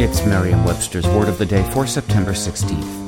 It's Merriam Webster's Word of the Day for September 16th.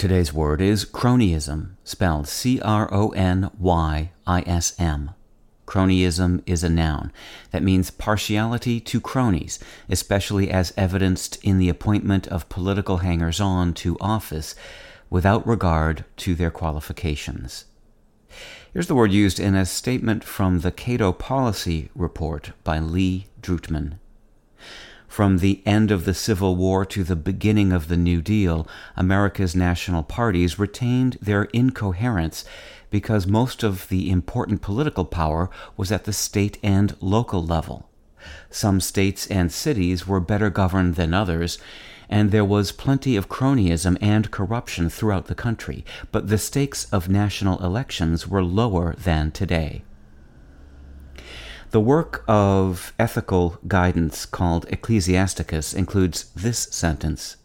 Today's word is cronyism, spelled C R O N Y I S M. Cronyism is a noun that means partiality to cronies, especially as evidenced in the appointment of political hangers on to office without regard to their qualifications. Here's the word used in a statement from the Cato Policy Report by Lee Drutman. From the end of the Civil War to the beginning of the New Deal, America's national parties retained their incoherence because most of the important political power was at the state and local level. Some states and cities were better governed than others, and there was plenty of cronyism and corruption throughout the country, but the stakes of national elections were lower than today. The work of ethical guidance called Ecclesiasticus includes this sentence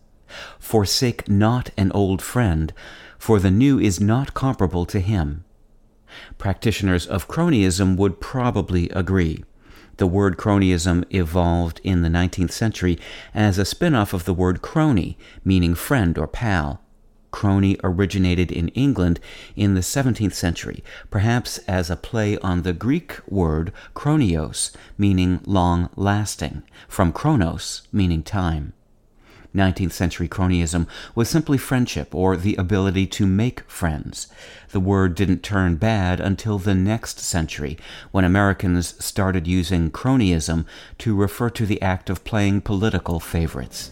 Forsake not an old friend, for the new is not comparable to him. Practitioners of cronyism would probably agree. The word cronyism evolved in the 19th century as a spin off of the word crony, meaning friend or pal crony originated in England in the 17th century, perhaps as a play on the Greek word kronios, meaning long lasting, from chronos, meaning time. 19th century cronyism was simply friendship or the ability to make friends. The word didn't turn bad until the next century, when Americans started using cronyism to refer to the act of playing political favorites.